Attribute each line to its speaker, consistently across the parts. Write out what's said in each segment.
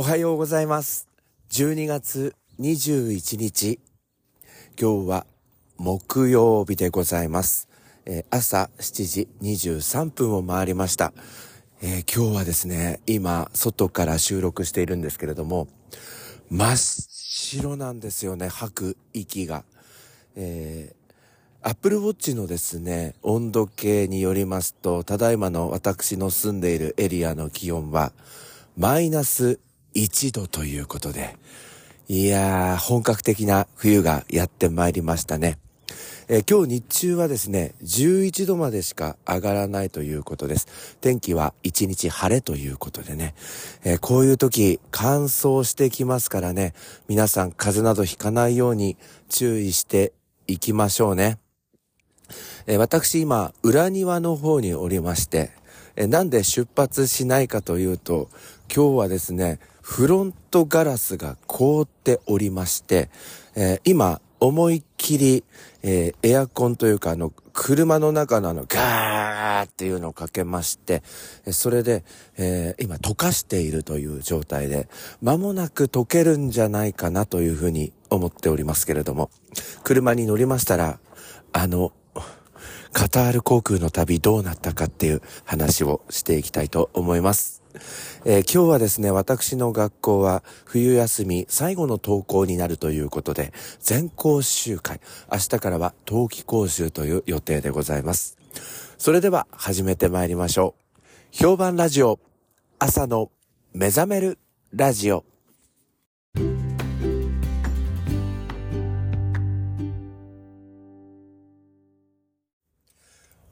Speaker 1: おはようございます。12月21日。今日は木曜日でございます。えー朝7時23分を回りました。えー今日はですね、今、外から収録しているんですけれども、真っ白なんですよね、吐く息が。えーアップルウォッチのですね、温度計によりますと、ただいまの私の住んでいるエリアの気温は、マイナス1度ということで、いやー、本格的な冬がやってまいりましたね。えー今日日中はですね、11度までしか上がらないということです。天気は一日晴れということでね、えーこういう時乾燥してきますからね、皆さん風邪などひかないように注意していきましょうね。えー私今、裏庭の方におりまして、えなんで出発しないかというと、今日はですね、フロントガラスが凍っておりまして、えー今、思いっきり、えーエアコンというか、あの、車の中のあの、ガーっていうのをかけまして、それで、えー今、溶かしているという状態で、間もなく溶けるんじゃないかなというふうに思っておりますけれども、車に乗りましたら、あの、カタール航空の旅どうなったかっていう話をしていきたいと思います。えー今日はですね、私の学校は冬休み最後の登校になるということで、全校集会、明日からは冬季講習という予定でございます。それでは始めてまいりましょう。評判ラジオ、朝の目覚めるラジオ。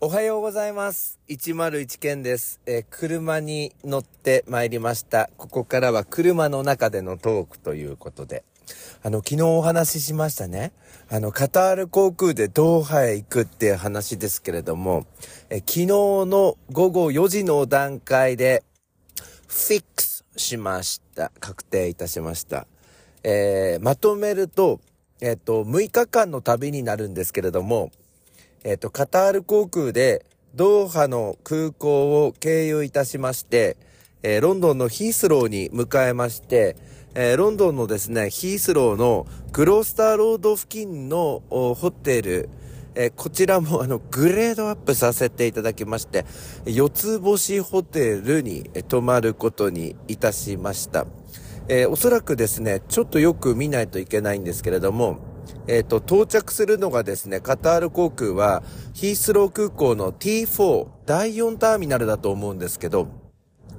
Speaker 1: おはようございます。101件です。えー車に乗って参りました。ここからは車の中でのトークということで。あの、昨日お話ししましたね。あの、カタール航空でドーハへ行くっていう話ですけれども、えー昨日の午後4時の段階で、フィックスしました。確定いたしました。えーまとめると、えっ、と、6日間の旅になるんですけれども、えっ、と、カタール航空で、ドーハの空港を経由いたしまして、えーロンドンのヒースローに迎えまして、えーロンドンのですね、ヒースローのグロースターロード付近のホテル、えーこちらもあの、グレードアップさせていただきまして、四つ星ホテルに泊まることにいたしました。えおそらくですね、ちょっとよく見ないといけないんですけれども、えっ、と、到着するのがですね、カタール航空は、ヒースロー空港の T4、第4ターミナルだと思うんですけど、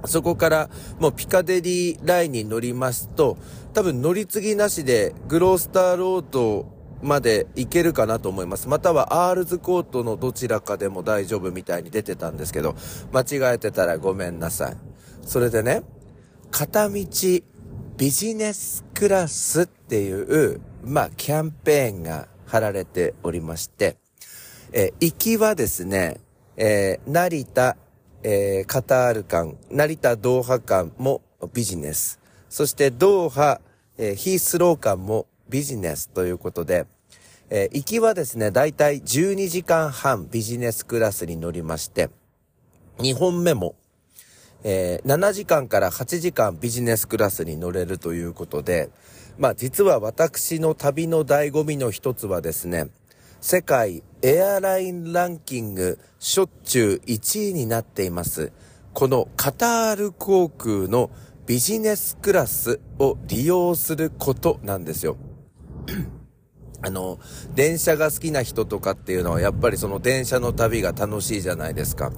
Speaker 1: そこからもうピカデリーラインに乗りますと、多分乗り継ぎなしでグロースターロードまで行けるかなと思います。またはアールズコートのどちらかでも大丈夫みたいに出てたんですけど、間違えてたらごめんなさい。それでね、片道ビジネスクラスっていう、まあ、キャンペーンが貼られておりまして、えー行きはですね、えー成田、えーカタール間、成田ドーハ間もビジネス。そしてドーハ、えーヒースロー間もビジネスということで、えー行きはですね、だいたい12時間半ビジネスクラスに乗りまして、2本目もえー7時間から8時間ビジネスクラスに乗れるということで、まあ実は私の旅の醍醐味の一つはですね、世界エアラインランキングしょっちゅう1位になっています。このカタール航空のビジネスクラスを利用することなんですよ。あの、電車が好きな人とかっていうのはやっぱりその電車の旅が楽しいじゃないですか。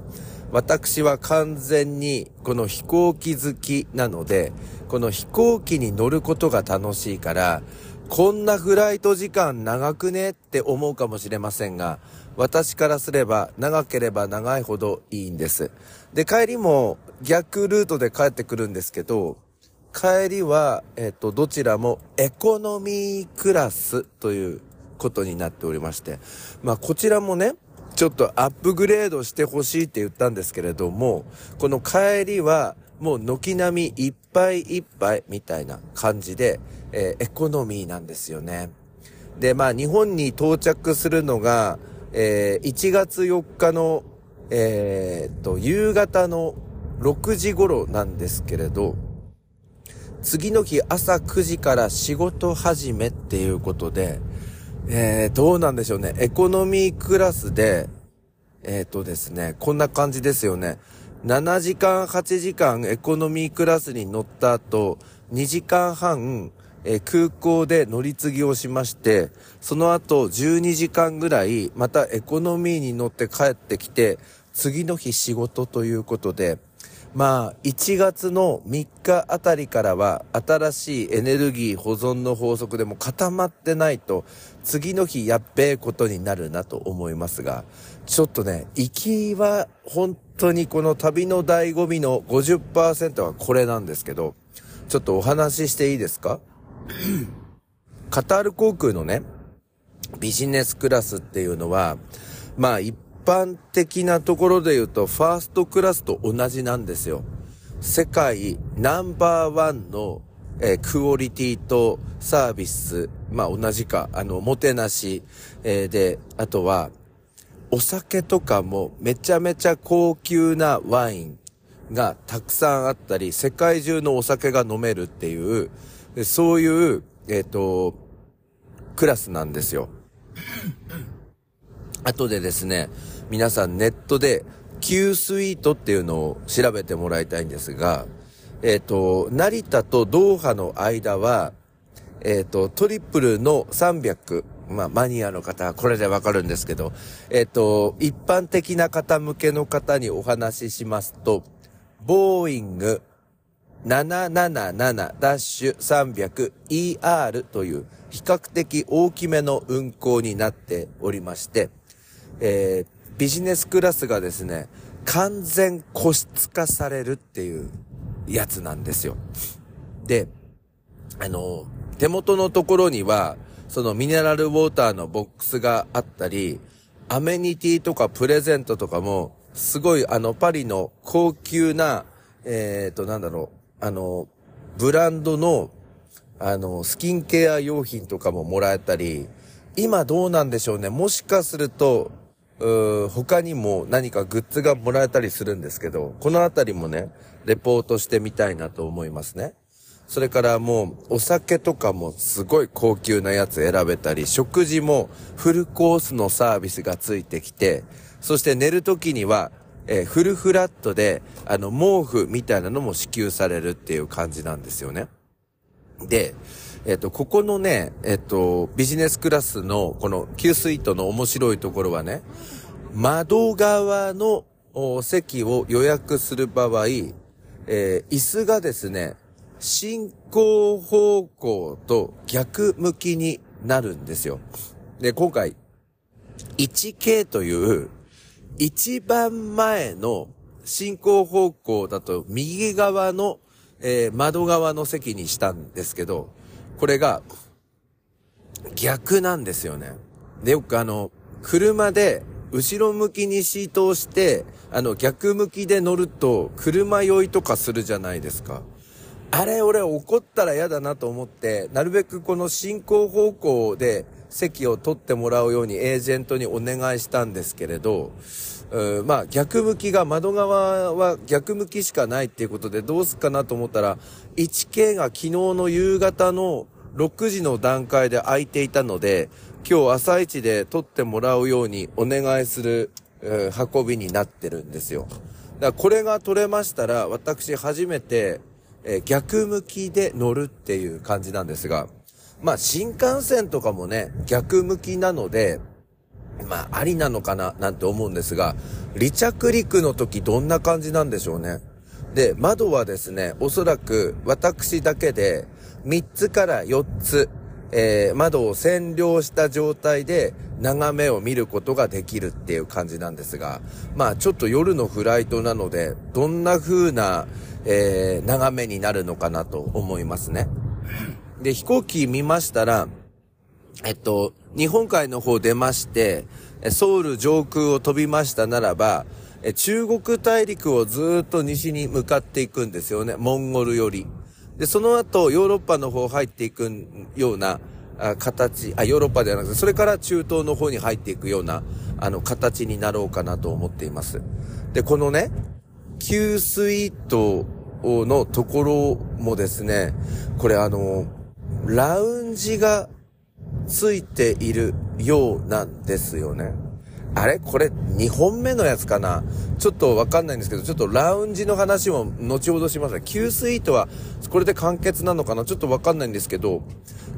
Speaker 1: 私は完全にこの飛行機好きなので、この飛行機に乗ることが楽しいから、こんなフライト時間長くねって思うかもしれませんが、私からすれば長ければ長いほどいいんです。で、帰りも逆ルートで帰ってくるんですけど、帰りは、えっ、と、どちらもエコノミークラスということになっておりまして、まあ、こちらもね、ちょっとアップグレードしてほしいって言ったんですけれども、この帰りは、もう軒並みいっぱいいっぱいみたいな感じで、えーエコノミーなんですよね。で、まあ、日本に到着するのが、えー1月4日の、えーっと、夕方の6時頃なんですけれど、次の日朝9時から仕事始めっていうことで、えー、どうなんでしょうね。エコノミークラスで、えっ、ー、とですね、こんな感じですよね。7時間、8時間エコノミークラスに乗った後、2時間半、えー、空港で乗り継ぎをしまして、その後12時間ぐらい、またエコノミーに乗って帰ってきて、次の日仕事ということで、まあ、1月の3日あたりからは、新しいエネルギー保存の法則でも固まってないと、次の日やっべえことになるなと思いますが、ちょっとね、行きは本当にこの旅の醍醐味の50%はこれなんですけど、ちょっとお話ししていいですか？カタール航空のね、ビジネスクラスっていうのは、まあ一般的なところで言うと、ファーストクラスと同じなんですよ。世界ナンバーワンの、えー、クオリティとサービス、まあ同じか、あの、もてなし、えー、で、あとは、お酒とかもめちゃめちゃ高級なワインがたくさんあったり、世界中のお酒が飲めるっていう、そういう、えっ、ー、と、クラスなんですよ。後でですね、皆さんネットで Q スイートっていうのを調べてもらいたいんですが、えっ、ー、と、成田とドーハの間は、えっ、ー、と、トリプルの300、まあ、マニアの方はこれでわかるんですけど、えっ、ー、と、一般的な方向けの方にお話ししますと、ボーイング 777-300ER という比較的大きめの運行になっておりまして、えー、ビジネスクラスがですね、完全個室化されるっていうやつなんですよ。で、あの、手元のところには、そのミネラルウォーターのボックスがあったり、アメニティとかプレゼントとかも、すごいあのパリの高級な、えっ、ー、となんだろう、あの、ブランドの、あの、スキンケア用品とかももらえたり、今どうなんでしょうね。もしかすると、うー他にも何かグッズがもらえたりするんですけど、このあたりもね、レポートしてみたいなと思いますね。それからもう、お酒とかもすごい高級なやつ選べたり、食事もフルコースのサービスがついてきて、そして寝る時には、えー、フルフラットで、あの、毛布みたいなのも支給されるっていう感じなんですよね。で、えっ、と、ここのね、えっ、と、ビジネスクラスのこの Q スイートの面白いところはね、窓側の席を予約する場合、えー、椅子がですね、進行方向と逆向きになるんですよ。で、今回、1K という一番前の進行方向だと右側の、えー、窓側の席にしたんですけど、これが、逆なんですよね。で、よくあの、車で、後ろ向きにシートをして、あの、逆向きで乗ると、車酔いとかするじゃないですか。あれ、俺怒ったら嫌だなと思って、なるべくこの進行方向で席を取ってもらうようにエージェントにお願いしたんですけれど、うんまあ逆向きが窓側は逆向きしかないっていうことでどうすっかなと思ったら 1K が昨日の夕方の6時の段階で空いていたので今日朝一で取ってもらうようにお願いする、運びになってるんですよ。だからこれが取れましたら私初めて、え逆向きで乗るっていう感じなんですがまあ新幹線とかもね逆向きなのでまあ、ありなのかな、なんて思うんですが、離着陸の時どんな感じなんでしょうね。で、窓はですね、おそらく私だけで3つから4つ、えー、窓を占領した状態で眺めを見ることができるっていう感じなんですが、まあちょっと夜のフライトなので、どんな風な、えー、眺めになるのかなと思いますね。で、飛行機見ましたら、えっと、日本海の方出まして、ソウル上空を飛びましたならば、中国大陸をずっと西に向かっていくんですよね。モンゴルより。で、その後、ヨーロッパの方入っていくようなあ形、あ、ヨーロッパではなくて、それから中東の方に入っていくような、あの、形になろうかなと思っています。で、このね、Q スイートのところもですね、これあの、ラウンジがついているようなんですよね。あれ？これ？2本目のやつかな？ちょっとわかんないんですけど、ちょっとラウンジの話も後ほどしますね。Q スイートはこれで完結なのかな？ちょっとわかんないんですけど、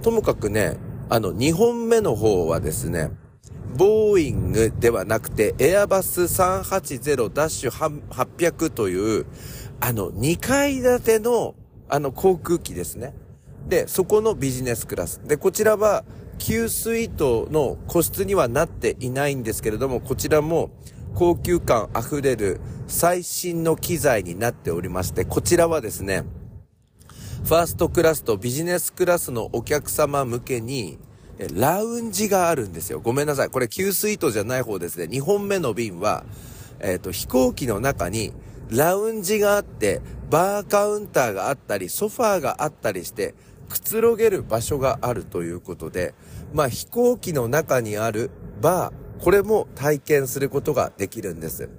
Speaker 1: ともかくね、あの2本目の方はですね、ボーイングではなくて、エアバス380-800という、あの2階建てのあの航空機ですね。で、そこのビジネスクラス。で、こちらは、Q スイートの個室にはなっていないんですけれども、こちらも高級感あふれる最新の機材になっておりまして、こちらはですね、ファーストクラスとビジネスクラスのお客様向けに、ラウンジがあるんですよ。ごめんなさい。これ Q スイートじゃない方ですね。2本目の便は、えっ、ー、と、飛行機の中にラウンジがあって、バーカウンターがあったり、ソファーがあったりして、くつろげる場所があるということで、まあ飛行機の中にあるバー、これも体験することができるんです。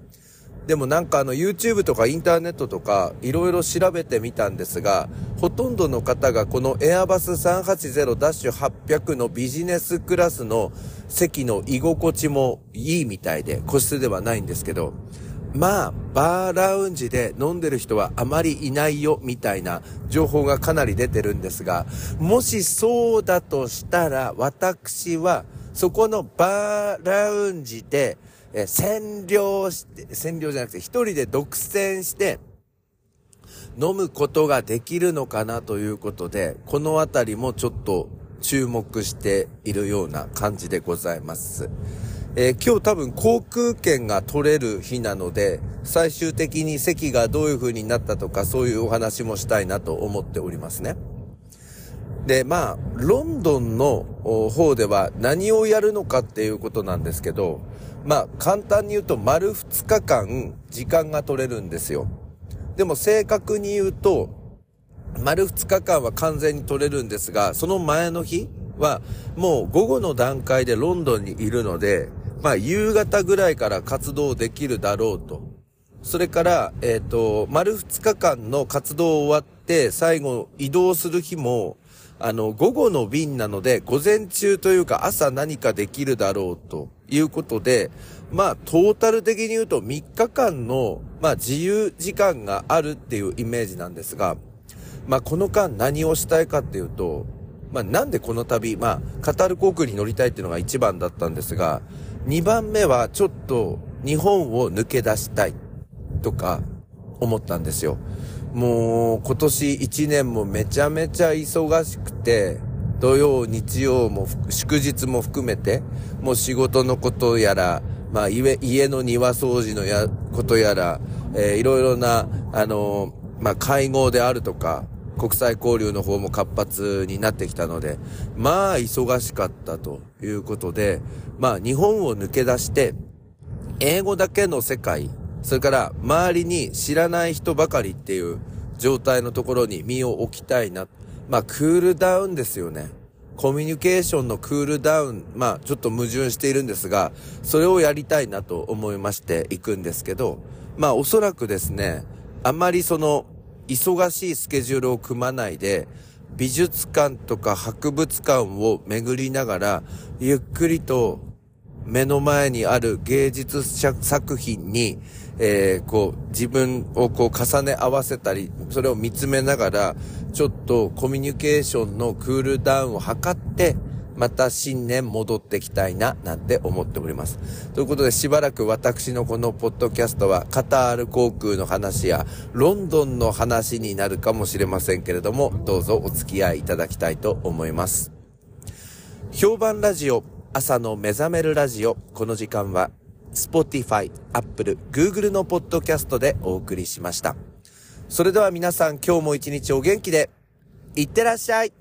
Speaker 1: でもなんかあの YouTube とかインターネットとかいろいろ調べてみたんですが、ほとんどの方がこの Airbus 380-800のビジネスクラスの席の居心地もいいみたいで、個室ではないんですけど、まあ、バーラウンジで飲んでる人はあまりいないよ、みたいな情報がかなり出てるんですが、もしそうだとしたら、私は、そこのバーラウンジで、え占領して、占領じゃなくて、一人で独占して、飲むことができるのかなということで、このあたりもちょっと注目しているような感じでございます。えー、今日多分航空券が取れる日なので、最終的に席がどういう風になったとか、そういうお話もしたいなと思っておりますね。で、まあ、ロンドンの方では何をやるのかっていうことなんですけど、まあ、簡単に言うと丸2日間時間が取れるんですよ。でも正確に言うと、丸2日間は完全に取れるんですが、その前の日はもう午後の段階でロンドンにいるので、まあ、夕方ぐらいから活動できるだろうと。それから、えっ、ー、と、丸2日間の活動終わって、最後移動する日も、あの、午後の便なので、午前中というか朝何かできるだろうということで、まあ、トータル的に言うと3日間の、まあ、自由時間があるっていうイメージなんですが、まあ、この間何をしたいかっていうと、まあ、なんでこの旅、まあ、カタール航空に乗りたいっていうのが一番だったんですが、2番目はちょっと日本を抜け出したいとか思ったんですよ。もう今年1年もめちゃめちゃ忙しくて、土曜、日曜も祝日も含めて、もう仕事のことやら、まあ家家の庭掃除のや、ことやら、えー、いろいろな、あのー、まあ会合であるとか、国際交流の方も活発になってきたので、まあ忙しかったということで、まあ日本を抜け出して、英語だけの世界、それから周りに知らない人ばかりっていう状態のところに身を置きたいな。まあクールダウンですよね。コミュニケーションのクールダウン、まあちょっと矛盾しているんですが、それをやりたいなと思いまして行くんですけど、まあおそらくですね、あまりその忙しいスケジュールを組まないで、美術館とか博物館を巡りながら、ゆっくりと目の前にある芸術作品に、えー、こう、自分をこう重ね合わせたり、それを見つめながら、ちょっとコミュニケーションのクールダウンを図って、また新年戻ってきたいな、なんて思っております。ということで、しばらく私のこのポッドキャストは、カタール航空の話や、ロンドンの話になるかもしれませんけれども、どうぞお付き合いいただきたいと思います。評判ラジオ、朝の目覚めるラジオ、この時間は、Spotify、Apple、Google のポッドキャストでお送りしました。それでは皆さん今日も一日お元気で、いってらっしゃい